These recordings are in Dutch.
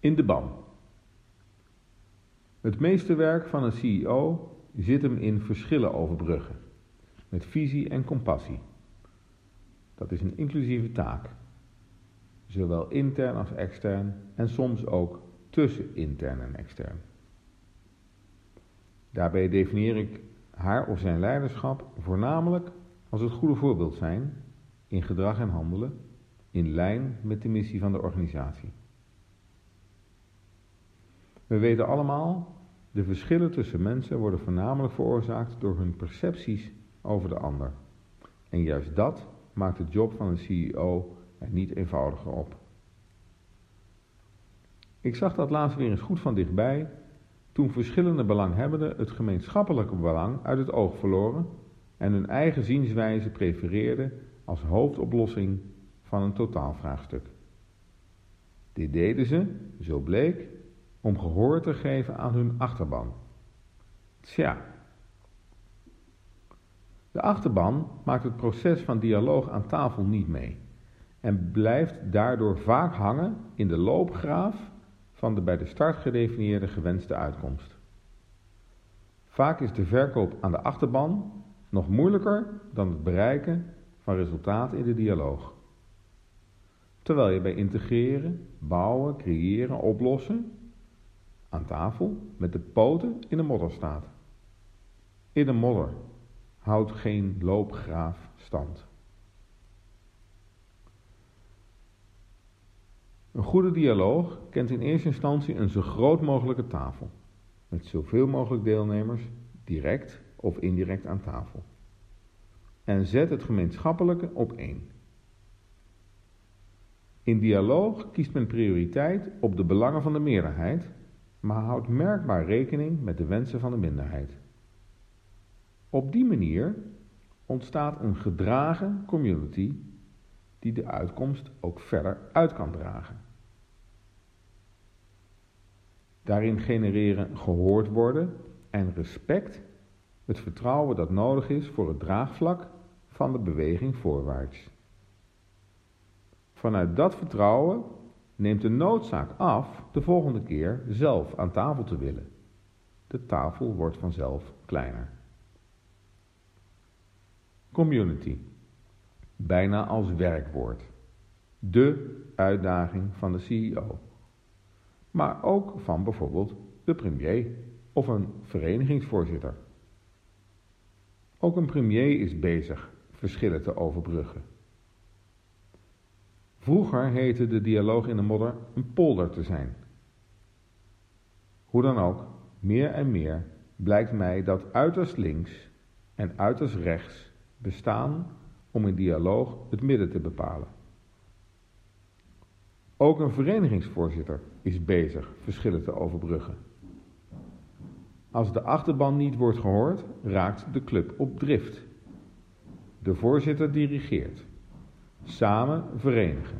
In de ban. Het meeste werk van een CEO zit hem in verschillen overbruggen, met visie en compassie. Dat is een inclusieve taak, zowel intern als extern en soms ook tussen intern en extern. Daarbij definieer ik haar of zijn leiderschap voornamelijk als het goede voorbeeld zijn in gedrag en handelen in lijn met de missie van de organisatie. We weten allemaal, de verschillen tussen mensen worden voornamelijk veroorzaakt door hun percepties over de ander. En juist dat maakt de job van een CEO er niet eenvoudiger op. Ik zag dat laatst weer eens goed van dichtbij toen verschillende belanghebbenden het gemeenschappelijke belang uit het oog verloren en hun eigen zienswijze prefereerden als hoofdoplossing van een totaalvraagstuk. Dit deden ze, zo bleek, om gehoor te geven aan hun achterban. Tja. De achterban maakt het proces van dialoog aan tafel niet mee en blijft daardoor vaak hangen in de loopgraaf van de bij de start gedefinieerde gewenste uitkomst. Vaak is de verkoop aan de achterban nog moeilijker dan het bereiken van resultaten in de dialoog. Terwijl je bij integreren, bouwen, creëren, oplossen aan tafel met de poten in de modder staat. In de modder houdt geen loopgraaf stand. Een goede dialoog kent in eerste instantie een zo groot mogelijke tafel, met zoveel mogelijk deelnemers direct of indirect aan tafel. En zet het gemeenschappelijke op één. In dialoog kiest men prioriteit op de belangen van de meerderheid, maar houdt merkbaar rekening met de wensen van de minderheid. Op die manier ontstaat een gedragen community die de uitkomst ook verder uit kan dragen. Daarin genereren gehoord worden en respect het vertrouwen dat nodig is voor het draagvlak van de beweging voorwaarts. Vanuit dat vertrouwen neemt de noodzaak af de volgende keer zelf aan tafel te willen. De tafel wordt vanzelf kleiner. Community. Bijna als werkwoord. De uitdaging van de CEO. Maar ook van bijvoorbeeld de premier of een verenigingsvoorzitter. Ook een premier is bezig verschillen te overbruggen. Vroeger heette de dialoog in de modder een polder te zijn. Hoe dan ook, meer en meer blijkt mij dat uiterst links en uiterst rechts bestaan om in dialoog het midden te bepalen. Ook een verenigingsvoorzitter is bezig verschillen te overbruggen. Als de achterban niet wordt gehoord, raakt de club op drift. De voorzitter dirigeert. Samen verenigen.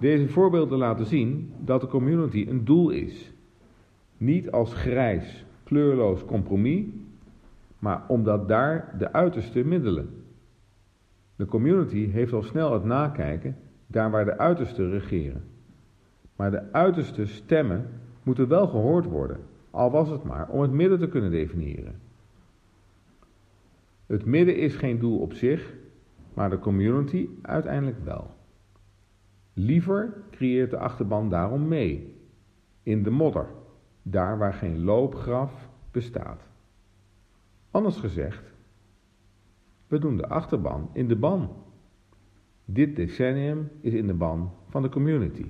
Deze voorbeelden laten zien dat de community een doel is. Niet als grijs, kleurloos compromis, maar omdat daar de uiterste middelen. De community heeft al snel het nakijken daar waar de uitersten regeren. Maar de uiterste stemmen moeten wel gehoord worden, al was het maar om het midden te kunnen definiëren. Het midden is geen doel op zich, maar de community uiteindelijk wel. Liever creëert de achterban daarom mee, in de modder, daar waar geen loopgraf bestaat. Anders gezegd, we doen de achterban in de ban. Dit decennium is in de ban van de community.